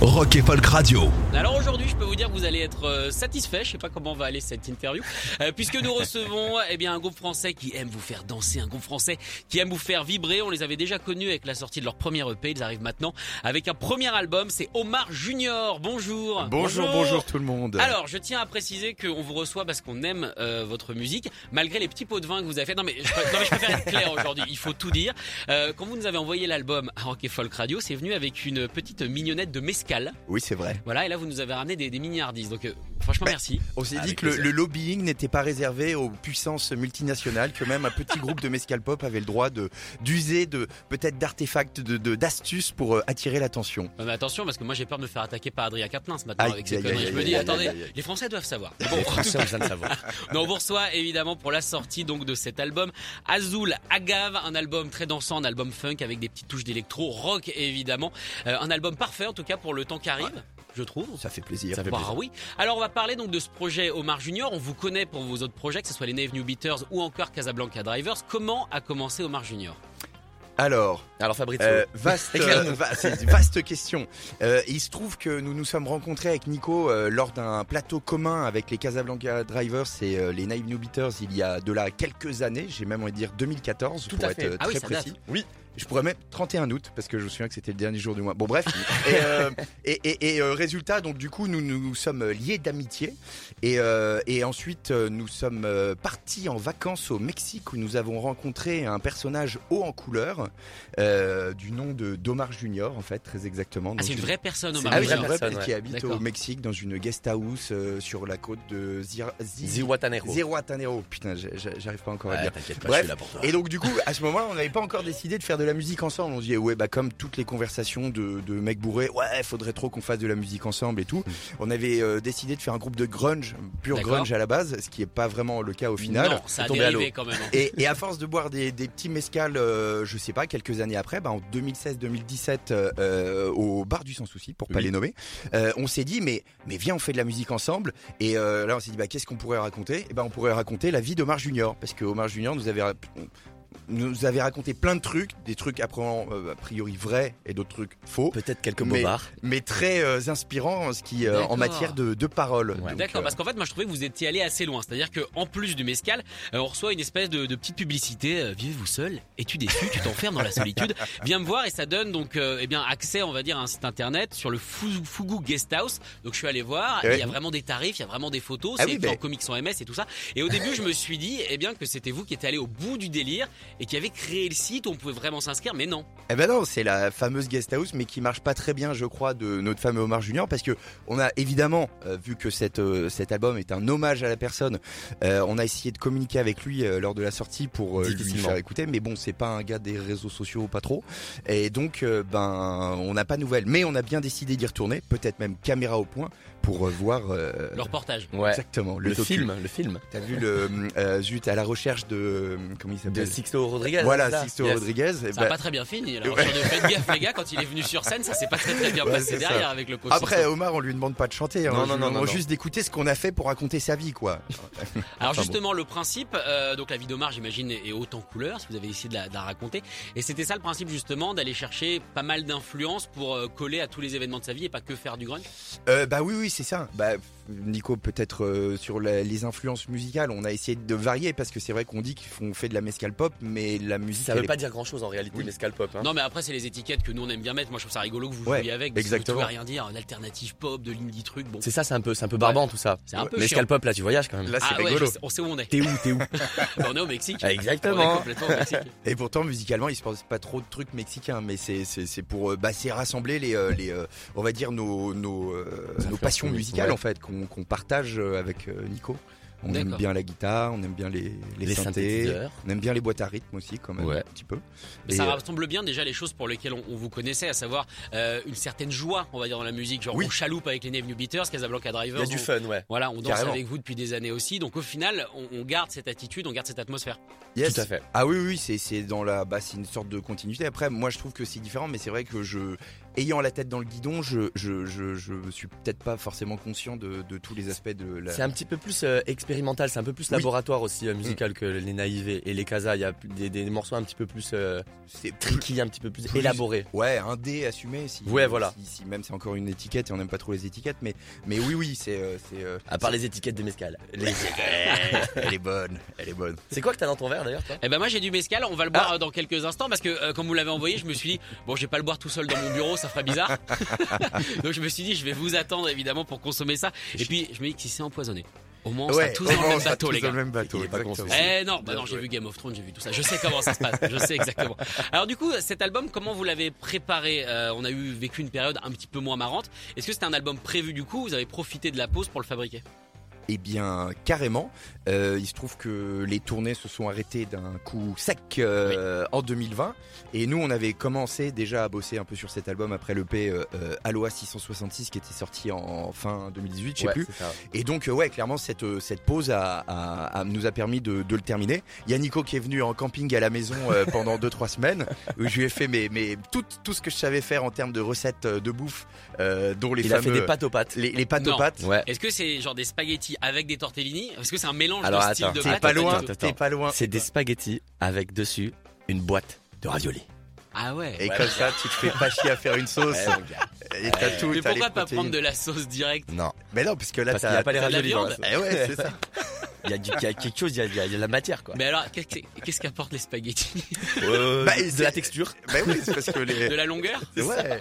Rock et Folk Radio. Je peux vous dire que vous allez être euh, satisfait. Je sais pas comment va aller cette interview, euh, puisque nous recevons eh bien un groupe français qui aime vous faire danser, un groupe français qui aime vous faire vibrer. On les avait déjà connus avec la sortie de leur premier EP. Ils arrivent maintenant avec un premier album. C'est Omar Junior. Bonjour. Bonjour, bonjour tout le monde. Alors, je tiens à préciser qu'on vous reçoit parce qu'on aime euh, votre musique, malgré les petits pots de vin que vous avez fait. Non mais je, non, mais je préfère être clair aujourd'hui. Il faut tout dire. Euh, quand vous nous avez envoyé l'album à Rock et Folk Radio, c'est venu avec une petite mignonnette de mescal. Oui, c'est vrai. Voilà, et là vous nous avez ramené des, des mini-hardis. Donc euh, franchement, Bah, merci. On s'est dit que le, lobbying n'était pas réservé aux puissances multinationales, que même un petit groupe de mescal pop avait le droit de d'user de peut-être d'artefacts, de d'astuces pour euh, attirer l'attention. Mais attention, parce que moi j'ai peur de me faire attaquer par Adrien Quatennens maintenant Aïe, avec ces aïe, conneries. aïe, Je me dis, aïe, attendez, aïe, aïe. les Français doivent savoir. Bon, Les Français ont besoin de savoir. On vous reçoit évidemment pour la sortie donc de cet album Azul Agave, un album très dansant, un album funk avec des petites touches d'électro, rock évidemment, Euh, un album parfait en tout cas pour le temps qui arrive, je trouve. Ça fait plaisir. Ça fait Bah plaisir. oui. Alors on va parler donc de ce projet Omar Junior. On vous connaît pour vos autres projets, que ce soit les Nave New Beaters ou encore Casablanca Drivers. Comment a commencé Omar Junior? Alors, Alors Fabrizio, euh, vaste, euh, vaste question. Euh, il se trouve que nous nous sommes rencontrés avec Nico euh, lors d'un plateau commun avec les Casablanca Drivers et euh, les Naive New Beaters il y a de là quelques années. J'ai même envie de dire 2014 Tout pour à être fait. Ah oui, très précis. Oui. Je pourrais mettre 31 août parce que je me souviens que c'était le dernier jour du mois. Bon bref. et, euh, et, et- et, euh, résultat, donc du coup nous nous sommes liés d'amitié et, euh, et ensuite nous sommes partis en vacances au Mexique où nous avons rencontré un personnage haut en couleur euh, du nom de d'Omar Junior en fait très exactement. Ah, c'est une vraie personne c'est Omar ah oui, une vraie personne, qui habite au Mexique dans une guest house euh, sur la côte de Zira- Zi- Zihuatanejo. Zihuatanejo. Putain, j'arrive pas encore à Ouais, dire. pas, Bref. je suis là pour toi. Et donc du coup, à ce moment-là, on n'avait pas encore décidé de faire de la musique ensemble. On se dit ouais, bah comme toutes les conversations de, de mecs bourrés, ouais, faudrait trop qu'on fasse de la musique ensemble et tout. On avait euh, décidé de faire un groupe de grunge, pur grunge à la base, ce qui est pas vraiment le cas au final. Non, ça a dérivé quand même. hein. Et, et à force de boire des, des petits mescals, euh, je sais pas, quelques années après, bah en 2016-2017, euh, au bar du Sans Souci, pour pas Oui. les nommer, on s'est dit mais mais viens on fait de la musique ensemble. Et là on s'est dit bah qu'est-ce qu'on pourrait raconter? Et ben on pourrait raconter la vie d'Omar Junior, parce que Omar Junior nous avait nous avait raconté plein de trucs, des trucs après euh, a priori vrais et d'autres trucs faux, Peut-être quelques Mais- bobards. mais très euh, inspirants en ce qui euh, en matière de, de. Ouais. Donc, D'accord, euh, parce qu'en fait, moi je trouvais que vous étiez allé assez loin. C'est-à-dire que en plus du mescal, euh, on reçoit une espèce de, de petite publicité. euh, Vivez-vous seul Es-tu déçu Tu t'enfermes dans la solitude? Viens me voir et ça donne donc euh, eh bien accès, on va dire, à un site internet sur le Fugu Guest House. Donc je suis allé voir. Ouais. Il y a vraiment des tarifs, il y a vraiment des photos. Ah c'est oui, mais- en comics sans MS et tout ça. Et au début, je me suis dit, eh bien, que c'était vous qui étiez allé au bout du délire et qui avez créé le site où on pouvait vraiment s'inscrire. Mais non. Eh ben non, c'est la fameuse guest house, mais qui marche pas très bien, je crois, de notre fameux Omar Junior, parce que on a évidemment euh, vu que cette, euh, cet album est un hommage à la personne. euh, on a essayé de communiquer avec lui lors de la sortie pour lui faire écouter, mais bon, c'est pas un gars des réseaux sociaux, pas trop. Et donc, ben, on n'a pas de nouvelles, mais on a bien décidé d'y retourner, peut-être même caméra au point, pour euh, voir euh, Le reportage. Ouais. exactement le, film, le film T'as vu le euh, zut à la recherche de comment il de s'appelle Sixto Rodriguez. Voilà, Sixto Yes. Rodriguez. eh Ça n'a ben, pas très bien fini. Alors, Ouais. de faites gaffe, les gars, quand il est venu sur scène, ça s'est pas très très bien Ouais, passé ça. derrière avec le coach. Après, Omar, on lui demande pas de chanter. hein. Non, On non, non, non, juste d'écouter ce qu'on a fait pour raconter sa vie, quoi. Alors Enfin, justement, le principe, euh, donc la vie d'Omar, j'imagine, est haute en couleurs, si vous avez essayé de la, de la raconter. Et c'était ça le principe justement, d'aller chercher pas mal d'influences pour euh, coller à tous les événements de sa vie et pas que faire du grunge? Euh, bah oui, oui, c'est ça. Bah, Nico, peut-être euh, sur la- les influences musicales, on a essayé de varier parce que c'est vrai qu'on dit qu'on fait de la mescal pop, mais la musique. Ça veut est- pas dire grand chose en réalité, Oui. mais Scalpop. Hein. Non mais après c'est les étiquettes que nous on aime bien mettre. Moi je trouve ça rigolo que vous Ouais, jouiez avec. que exactement. Vous pouvez rien dire, l'alternative pop, de l'indie truc. Bon. C'est ça, c'est un peu, c'est un peu barbant tout ça. C'est un peu chiant. Scalpop là, tu voyages quand même. Là, c'est Ah rigolo. on sait où on est. T'es où, t'es où on est au Mexique. Ah, On est Exactement. complètement au Mexique. Et pourtant, musicalement, il se passe pas trop de trucs mexicains, mais c'est pour euh, bah, rassembler les euh, les on va dire nos nos nos passions musicales en fait qu'on qu'on partage euh, avec euh, Nico. On aime bien la guitare, on aime bien les, les, Les synthés, on aime bien les boîtes à rythme aussi quand même Ouais. un petit peu. Mais Et, ça euh, rassemble bien déjà les choses pour lesquelles on, on vous connaissait, à savoir euh, une certaine joie, on va dire, dans la musique. Genre, Oui. on chaloupe avec les New Beaters, Casablanca Il Drivers. y a du on- fun, ouais. Voilà, on danse Carrément. avec vous depuis des années aussi. Donc au final, on, on garde cette attitude, on garde cette atmosphère. yes. Tout à fait. Ah oui, oui, c'est c'est dans la, bah, c'est une sorte de continuité. Après, moi, je trouve que c'est différent, mais c'est vrai que je, ayant la tête dans le guidon, je, je, je, je suis peut-être pas forcément conscient de, de tous les aspects de la. C'est un petit peu plus euh, expérimental, c'est un peu plus Oui. laboratoire aussi euh, musical que les naïvés et les casas. Il y a des, des morceaux un petit peu plus euh, C'est plus- tricky, un petit peu plus, plus- élaborés. Ouais, un dé assumé. Si, Ouais, voilà. Si, si même c'est encore une étiquette et on n'aime pas trop les étiquettes, mais, mais oui, oui, c'est, euh, c'est. euh, À part les étiquettes de mescal. les- elle est bonne, elle est bonne. C'est quoi que t'as dans ton verre d'ailleurs, toi? Eh ben moi j'ai du mescal, on va le Ah. boire euh, dans quelques instants parce que euh, comme vous l'avez envoyé, je me suis dit bon, je vais pas le boire tout seul dans mon bureau, ça ferait bizarre. Donc je me suis dit je vais vous attendre évidemment pour consommer ça. Et puis je me dis que si c'est empoisonné, au moins on sera tous dans le même bateau les dans gars. le même bateau. Eh non, bah non, j'ai vu Game of Thrones, j'ai vu tout ça. Je sais comment ça se passe. Je sais exactement. Alors du coup, cet album, comment vous l'avez préparé Euh, On a eu vécu une période un petit peu moins marrante. Est-ce que c'était un album prévu du coup Vous avez profité de la pause pour le fabriquer? Eh bien, carrément. Euh, il se trouve que les tournées se sont arrêtées d'un coup sec euh, en 2020. Et nous, on avait commencé déjà à bosser un peu sur cet album après l'EP euh, euh, Aloha 666 qui était sorti en fin 2018, je sais Ouais, plus. Et donc, euh, ouais, clairement, cette, cette pause a, a- a- nous a permis de, de le terminer. Il y a Nico qui est venu en camping à la maison euh, pendant 2-3 semaines, où je lui ai fait mes, mes, tout, tout ce que je savais faire en termes de recettes de bouffe, euh, dont les Il a fait des pâtes aux pâtes. les, les pâtes Non. aux pâtes. Ouais. Est-ce que c'est genre des spaghettis avec des tortellini Est-ce que c'est un mélange Alors, de style attends, de t'es pâtes Pas loin, t'es pas loin. C'est des spaghettis avec dessus une boîte de raviolis. Ah ouais. Et comme ça, tu te fais pas chier à faire une sauce. Et t'as Ouais. tout. Mais les pourquoi pas prendre de la sauce directe? Non, Mais non, parce que là, parce qu'il t'as. n'y a pas les de raviolis dans la viande sauce. Eh ouais, c'est ça. Il y, a du- il y a quelque chose, il y a, il y de la matière quoi. Mais alors, qu'est-ce que- qu'est-ce qu'apportent les spaghettis? Euh, Bah, de la texture. Bah oui, c'est parce que De les. la longueur? Ouais.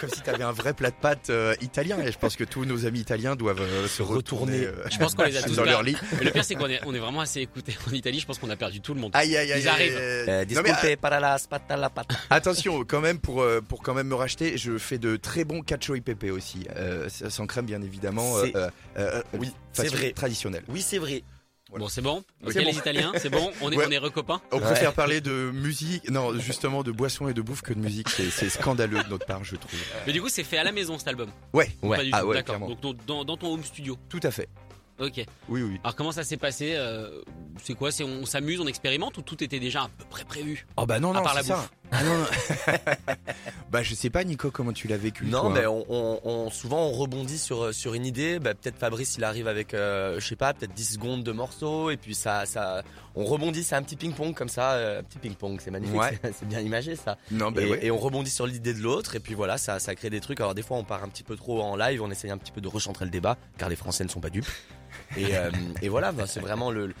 Comme si t'avais un vrai plat de pâtes euh, italien. Et je pense que tous nos amis italiens doivent euh, se retourner. Retourner. euh, Je pense qu'on les a tous dans leur lit. Le pire, c'est qu'on est, on est vraiment assez écoutés en Italie. Je pense qu'on a perdu tout le monde. Aïe aïe aïe. Ils arrivent. aïe. Euh, Non, mais, disculpe para la spata la pata. attention, quand même pour pour quand même me racheter, je fais de très bons cacio e pepe aussi, euh, sans crème bien évidemment. Euh, euh, Oui, c'est vrai. Traditionnelle. Oui, c'est vrai. Voilà. Bon, c'est bon. Oui. C'est les Italiens, c'est bon. On est, Ouais. on est recopains. On Ouais. préfère parler de musique, non, justement de boissons et de bouffe que de musique. C'est c'est scandaleux de notre part, je trouve. Mais du coup, c'est fait à la maison cet album. Ouais, Ouais. Pas du Ah tout. ouais, D'accord. clairement. Donc dans- ton home studio. tout à fait. Ok. Oui, oui. Alors comment ça s'est passé euh, C'est quoi C'est on s'amuse, on expérimente ou tout était déjà à peu près prévu Oh bah non, À non, part la c'est ça. bouffe. Ah non, non. bah je sais pas, Nico, comment tu l'as vécu Non, toi, mais hein. on, on- on- souvent on rebondit sur sur une idée. Bah, peut-être Fabrice il arrive avec, euh, je sais pas, peut-être 10 secondes de morceau et puis ça, ça, on rebondit. C'est un petit ping-pong comme ça, euh, un petit ping-pong. C'est magnifique. Ouais. C'est- C'est bien imagé ça. Non, bah et, ouais. et on rebondit sur l'idée de l'autre et puis voilà, ça, ça crée des trucs. Alors des fois on part un petit peu trop en live, on essaye un petit peu de recentrer le débat car les Français ne sont pas dupes. Et, euh, et voilà, bah, c'est vraiment le, le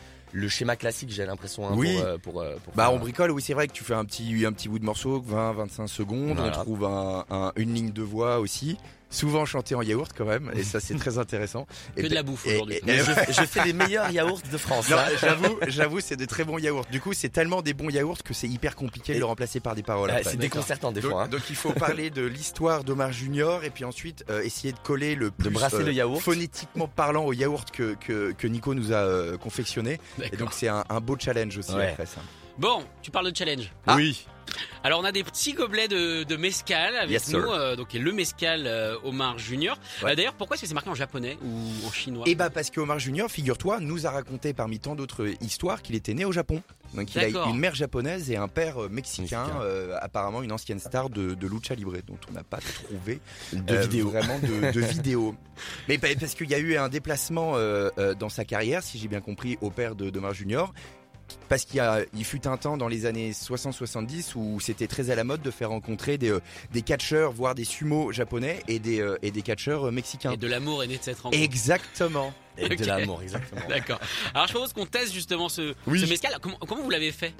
schéma classique, j'ai l'impression hein, Oui. pour, euh, pour, euh, pour Bah faire- on bricole, oui c'est vrai que tu fais un petit, un petit bout de morceau, 20-25 secondes, Voilà. on trouve un, un- une ligne de voix aussi, souvent chanté en yaourt quand même, et ça c'est très intéressant. Que Et de la bouffe aujourd'hui. je, je fais les meilleurs yaourts de France. Hein. j'avoue, j'avoue, c'est des très bons yaourts. Du coup, c'est tellement des bons yaourts que c'est hyper compliqué de le remplacer par des paroles. C'est déconcertant des donc, fois. hein. donc il faut parler de l'histoire d'Omar Junior et puis ensuite euh, essayer de coller le plus brasser le yaourt. phonétiquement parlant au yaourt que, que, que Nico nous a euh, confectionné. Et donc c'est un, un beau challenge aussi Ouais. après ça. Bon, tu parles de challenge. Oui. Alors on a des petits gobelets de, de mescal avec Yes, nous, euh, donc le mescal euh, Omar Junior. Ouais. Euh, D'ailleurs, pourquoi est-ce que c'est marqué en japonais ou en chinois? Et bah parce que Omar Junior, figure-toi, nous a raconté parmi tant d'autres histoires qu'il était né au Japon. Donc il a une mère japonaise et un père euh, mexicain, Mexicain. euh, apparemment une ancienne star de, de lucha libre dont on n'a pas trouvé De euh, vidéos. vraiment de, de vidéos. Mais pa- parce qu'il y a eu un déplacement euh, euh, dans sa carrière, si j'ai bien compris, au père de Omar Junior. Parce qu'il y a, il fut un temps dans les années 60-70 où c'était très à la mode de faire rencontrer des, euh, des catcheurs, voire des sumo japonais et des, euh, et des catcheurs euh, mexicains. Et de l'amour est né de cette rencontre. Exactement. Et de l'amour, exactement. D'accord. Alors je propose qu'on teste justement ce, Oui. ce mescal. Comment, comment vous l'avez fait?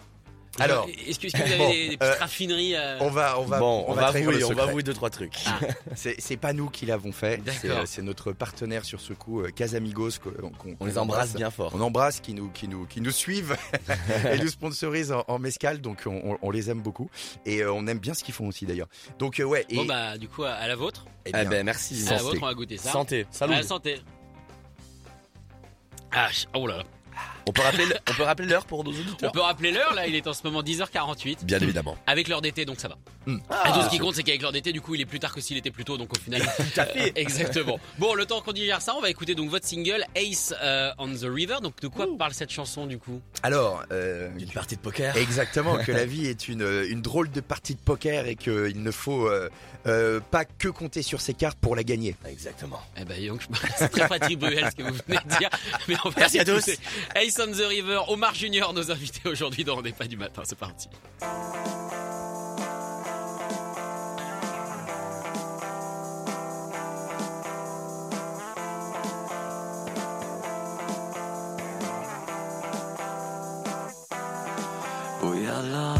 Alors, est-ce que, vous avez bon, des, des petites euh, raffineries euh, On va, on va, bon, on, va avouer, on va avouer deux trois trucs. Ah. C'est pas nous qui l'avons fait. C'est D'accord. euh, c'est notre partenaire sur ce coup, euh, Casamigos. qu'on- qu'on- On les embrasse bien fort. On embrasse qui nous, qui nous, qui nous suivent et nous sponsorisent en, en mescal, donc on, on- on les aime beaucoup et euh, on aime bien ce qu'ils font aussi d'ailleurs. Donc euh, ouais. Et, Bon bah du coup à, à la vôtre. eh Eh bien, ben merci. À la vôtre, on va goûter ça. Santé. À Salut. la santé. Ah, oh là là. On peut rappeler, le- on peut rappeler l'heure pour nos On auditeurs peut rappeler l'heure, là, il est en ce moment 10h48. Bien évidemment. Avec l'heure d'été, donc ça va. Ah, Et tout ce qui compte, c'est qu'avec l'heure d'été, du coup, il est plus tard que s'il était plus tôt, donc au final. Tout à fait. Exactement. Bon, le temps qu'on digère ça, on va écouter donc votre single Ace euh, on the River. Donc de quoi parle cette chanson du coup? Alors, euh, Une partie de poker. exactement, que la vie est une, une drôle de partie de poker et qu'il ne faut euh, euh, pas que compter sur ses cartes pour la gagner. Exactement. Eh ben, donc, c'est très Patrick Bruel ce que vous venez de dire. Mais on va Merci à tous. écouter On the River, Omar Junior, nos invités aujourd'hui dans On n'est pas du matin. C'est parti. Locked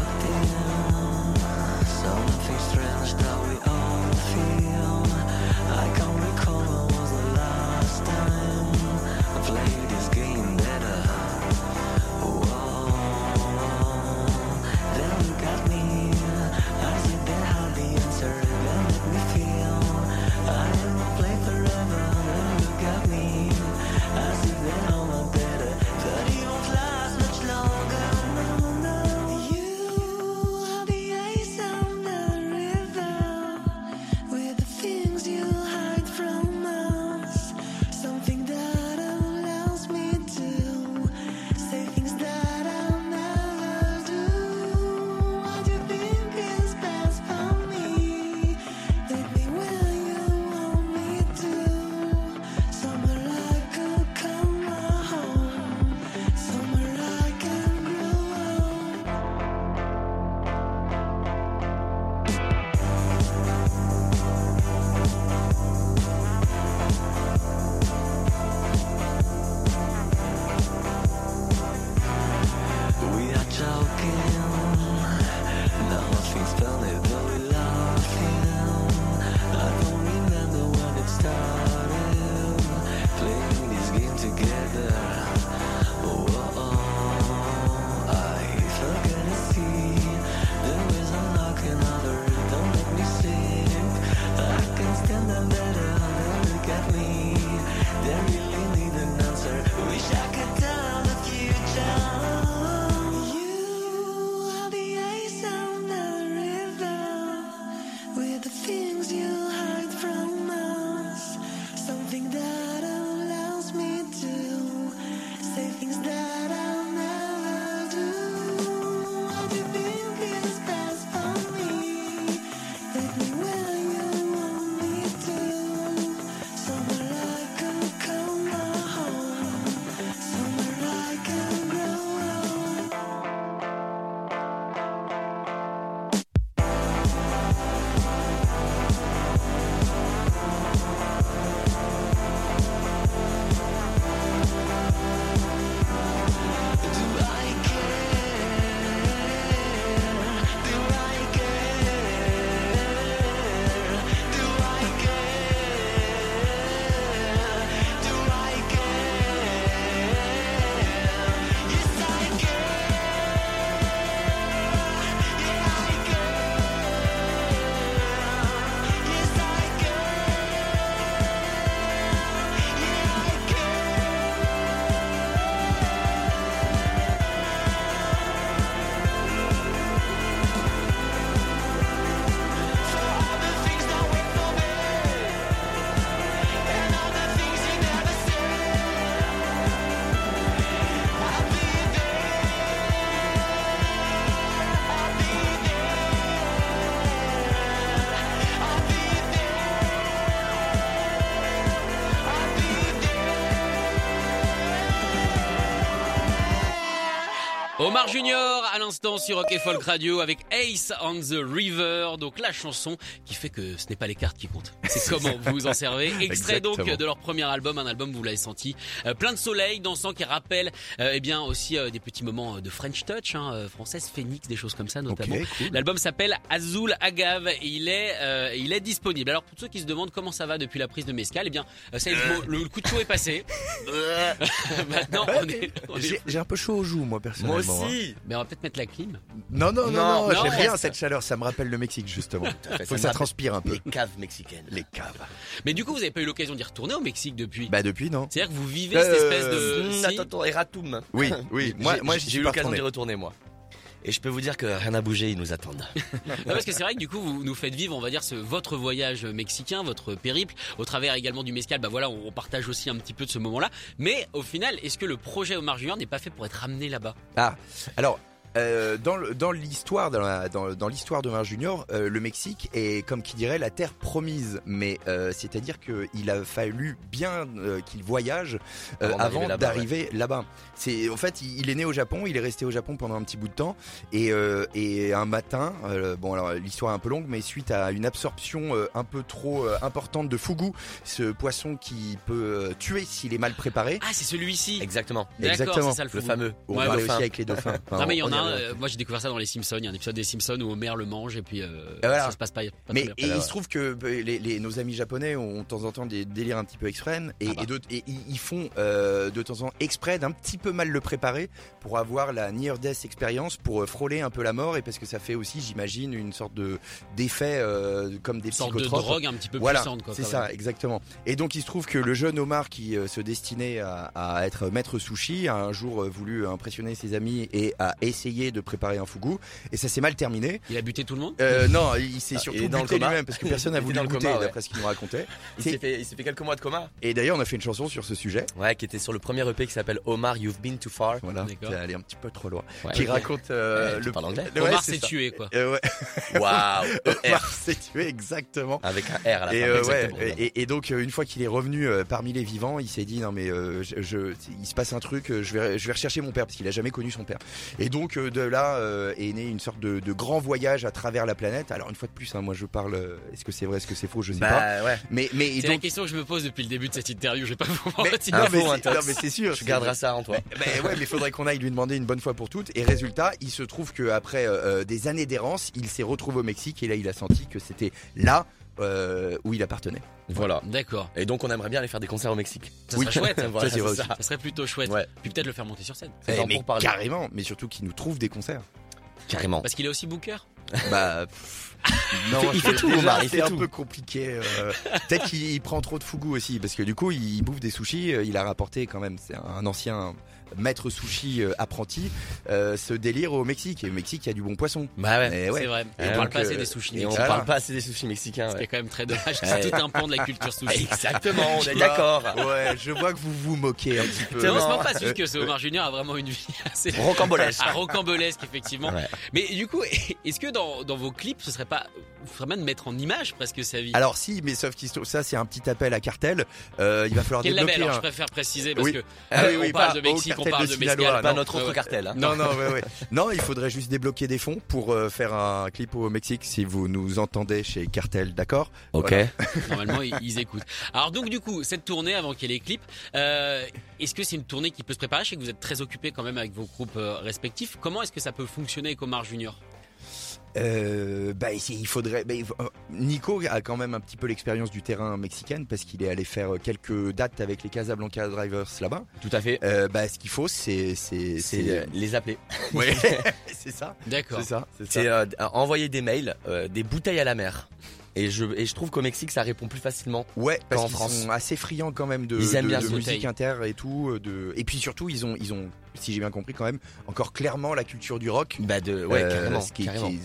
Omar Junior l'instant sur Rock et Folk Radio avec Ace on the River. Donc la chanson qui fait que ce n'est pas les cartes qui comptent. C'est comment vous vous en servez. Extrait donc de leur premier album, un album vous l'avez senti euh, plein de soleil, dansant qui rappelle euh, eh bien aussi euh, des petits moments euh, de French touch, hein, française Phoenix, des choses comme ça notamment. Cool. L'album s'appelle Azul Agave et il est il est disponible. Alors pour ceux qui se demandent comment ça va depuis la prise de mescal, eh bien ça le, coup de chaud est passé. Maintenant on est, on est J'ai j'ai un peu chaud aux joues, moi, personnellement. Moi hein. si. Mais on va peut-être mettre la clim. Non, non, non, Non, non, non, j'aime bien cette chaleur, ça me rappelle le Mexique justement. Faut que me ça transpire un peu. Les caves mexicaines. Les caves. Mais du coup, vous avez pas eu l'occasion d'y retourner au Mexique depuis? Bah depuis non. C'est-à-dire que vous vivez Euh, cette espèce de. Mmh, Si attends, attends, Eratum. Oui, oui. Moi, J'ai- moi, j'ai eu l'occasion d'y retourner moi. Et je peux vous dire que rien n'a bougé, ils nous attendent. Non, parce que c'est vrai que du coup, vous nous faites vivre, on va dire, ce, votre voyage mexicain, votre périple, au travers également du mescal. Bah voilà, on, on partage aussi un petit peu de ce moment-là. Mais au final, est-ce que le projet Omar Junior n'est pas fait pour être ramené là-bas? Ah, alors. Euh, dans le- dans l'histoire dans, la- dans, dans l'histoire d'Omar Junior, euh, le Mexique est comme qui dirait la terre promise, mais euh, c'est-à-dire que il a fallu bien euh, qu'il voyage euh, Avant d'arriver là-bas. C'est en fait il, il est né au Japon, il est resté au Japon pendant un petit bout de temps et, euh, et un matin, euh, bon alors l'histoire est un peu longue, mais suite à une absorption euh, un peu trop euh, importante de fugu, ce poisson qui peut euh, tuer s'il est mal préparé. Ah, c'est celui-ci. Exactement. D'accord, exactement. c'est ça le, Le fameux. On Ouais, aussi avec les dauphins. Enfin, Non mais il y en on a reviendra. euh, moi j'ai découvert ça dans les Simpsons, il y a un épisode des Simpsons où Homer le mange et puis euh, voilà. ça se passe pas, pas Mais très et bien. il se trouve que les, les- nos amis japonais ont de temps en temps des délires un petit peu extrêmes et, Ah bah. et d'autres- et ils- font euh, de temps en temps exprès d'un petit peu mal le préparer pour avoir la near death expérience pour euh, frôler un peu la mort et parce que ça fait aussi j'imagine une sorte de d'effet euh, comme des Une sorte de drogue un petit peu Voilà, puissante c'est ça, même. exactement. Et donc il se trouve que le jeune Omar qui euh, se destinait à, à être maître sushi a un jour euh, voulu impressionner ses amis et a essayé de préparer un fugu et ça s'est mal terminé. Il a buté tout le monde? Euh, non, il s'est Ah, surtout il dans le buté coma. lui-même parce que personne n'a voulu dans le goûter coma, ouais. d'après ce qu'il nous racontait. Il s'est fait, il s'est fait quelques mois de coma. Et d'ailleurs, on a fait une chanson sur ce sujet. Ouais, qui était sur le premier EP qui s'appelle Omar, You've Been Too Far. Voilà, c'est allé un petit peu trop loin. Ouais. Qui raconte euh, le anglais Ouais, Omar s'est tué quoi. Euh, ouais, Waouh. Omar s'est tué exactement. Avec un R à la Et, fin. euh, et, donc euh, une fois qu'il est revenu parmi les vivants, il s'est dit non mais il se passe un truc, je vais je vais rechercher mon père parce qu'il a jamais connu son père. Et donc euh, de là euh, est né une sorte de, de grand voyage à travers la planète. Alors une fois de plus, hein, moi je parle, euh, est-ce que c'est vrai, est-ce que c'est faux, je sais pas. Bah ouais. Mais mais C'est la donc question que je me pose depuis le début de cette interview, je vais pas vous mais, mentir. non, mais Info, c'est- hein, non, mais c'est sûr. Tu garderas ça en toi. Ben ouais, mais faudrait qu'on aille lui demander une bonne fois pour toutes. Et résultat, il se trouve qu'après euh, des années d'errance, il s'est retrouvé au Mexique et là, il a senti que c'était là euh, où il appartenait. Voilà. D'accord. Et donc on aimerait bien aller faire des concerts au Mexique. Ça Oui. serait chouette. Voilà, Ça, c'est vrai ça. Ça serait plutôt chouette. Ouais. Puis peut-être le faire monter sur scène. Eh, mais pour parler. carrément, mais surtout qu'il nous trouve des concerts. Carrément. Parce qu'il est aussi booker. Bah. pff, non, Il fait c'est- tout, déjà, Omar, il c'est fait un tout. peu compliqué. euh, Peut-être qu'il il prend trop de fugu aussi, parce que du coup, il bouffe des sushis. euh, Il a rapporté quand même, c'est un ancien maître sushi euh, apprenti, euh, ce délire au Mexique. Et au Mexique, il y a du bon poisson. Bah ouais. Ouais. C'est vrai. Et on parle donc, pas assez euh, des sushis. Et on mexicains. Voilà. parle pas assez des sushis mexicains. Ce qui est Ouais. quand même très dommage. C'est tout un pan de la culture sushi. Exactement, on est d'accord. Ouais, je vois que vous vous moquez un petit peu. C'est Non. vraiment pas juste que ce Omar Junior a vraiment une vie assez Rocambolesque. rocambolesque effectivement. Ouais. Mais du coup, est-ce que dans, dans vos clips, ce serait pas vraiment de mettre en image presque sa vie? Alors si, mais sauf qu'il se- ça c'est un petit appel à cartel. Euh, il va falloir Quel débloquer. label Alors un- je préfère préciser parce Oui. que Ah oui, euh, oui, on parle pas de Mexique, cartel parle de de Sinaloa, Mescal. non. Pas notre autre cartel. Hein. Non, non, ouais, ouais. Non, il faudrait juste débloquer des fonds pour euh, faire un clip au Mexique si vous nous entendez chez Cartel, d'accord? Ok. Voilà. Normalement, ils, ils écoutent. Alors donc du coup, cette tournée avant qu'il y ait les clips, euh, est-ce que c'est une tournée qui peut se préparer? Je sais que vous êtes très occupés quand même avec vos groupes euh, respectifs. Comment est-ce que ça peut fonctionner avec Omar Junior? Euh, bah, il faudrait. bah, il faut- euh, Nico a quand même un petit peu l'expérience du terrain mexicain parce qu'il est allé faire quelques dates avec les Casablanca Drivers là-bas. Tout à fait. Euh, bah, ce qu'il faut, c'est, c'est, C'est euh, les appeler. ouais, c'est ça, D'accord. c'est ça, c'est ça. C'est euh, envoyer des mails, euh, des bouteilles à la mer. Et je, et je trouve qu'au Mexique, ça répond plus facilement. Ouais, parce en qu'ils France. sont assez friands quand même de, Ils aiment de- bien de ce musique inter et tout. euh, De... Et puis surtout, ils ont, ils ont, si j'ai bien compris quand même, encore clairement la culture du rock. Bah de, ouais, Euh, carrément. ce qui, carrément. qui est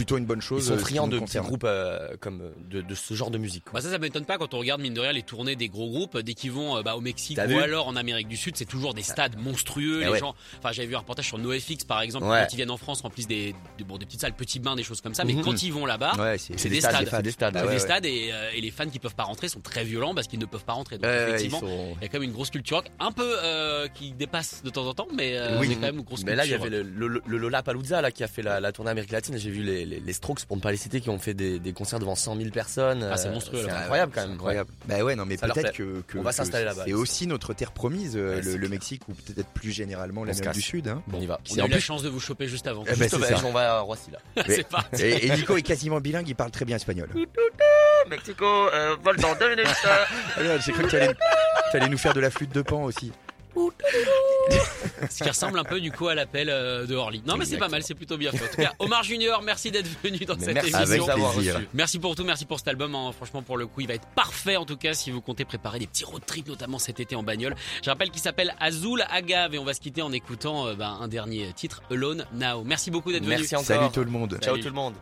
plutôt une bonne Ils chose. sont euh, friands de petits groupes euh, comme euh, de, de ce genre de musique. quoi. Bah ça, ça m'étonne pas quand on regarde mine de rien les tournées des gros groupes dès qu'ils vont euh, bah, au Mexique ou alors en Amérique du Sud, c'est toujours des stades monstrueux. Eh les ouais. gens, enfin j'avais vu un reportage sur NoFX par exemple Ouais. quand ils viennent en France remplissent des, des, bon, des petites salles, petits bains, des choses comme ça. Mais Mhm. quand ils vont là-bas, Ouais, c'est, des des stades, stades. des fans. C'est des stades, des ouais. stades et, euh, et les fans qui peuvent pas rentrer sont très violents parce qu'ils ne peuvent pas rentrer. Donc ils effectivement, il y a quand même une grosse culture rock, un peu euh, qui dépasse de temps en temps, mais, euh, Oui. mais quand même une grosse Mais là, il y culture. avait le, le, le Lollapalooza là qui a fait la, la tournée Amérique latine. J'ai vu les, les, les Strokes pour ne pas les citer qui ont fait des, des concerts devant 100 000 personnes. Ah, c'est Euh, monstrueux, C'est incroyable quand C'est même. incroyable. Bah ouais, non, mais peut-être que, que- On va s'installer là-bas, C'est aussi notre terre promise, euh, Ouais, le, c'est. Mexique ou peut-être plus généralement l'Amérique du Sud. Hein. On y va. On a eu la plus- chance de vous choper juste avant. Eh ben, Juste c'est au ça. on va à Roissy là. Mais- c'est parti. Et, et Nico est quasiment bilingue, il parle très bien espagnol. Mexico, euh, vol dans deux minutes. Ah, J'ai cru que tu allais nous faire de la flûte de pan aussi. Ce qui ressemble un peu du coup à l'appel euh, de Orly. Non mais c'est pas mal, c'est plutôt bien fait. En tout cas, Omar Junior, merci d'être venu dans Mais cette merci émission. Avec. Merci pour tout, merci pour cet album. hein. Franchement, pour le coup, il va être parfait en tout cas si vous comptez préparer des petits road trips, notamment cet été en bagnole. Je rappelle qu'il s'appelle Azul Agave et on va se quitter en écoutant euh, ben, un dernier titre, Alone Now. Merci beaucoup d'être venu. Merci encore. Salut tout le monde. Ciao Salut. tout le monde.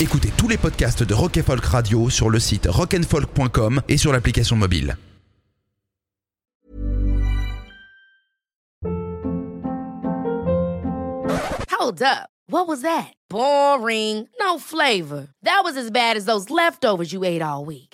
Écoutez tous les podcasts de Rock Folk Radio sur le site rockandfolk.com et sur l'application mobile. Hold up. What was that? Boring. No flavor. That was as bad as those leftovers you ate all week.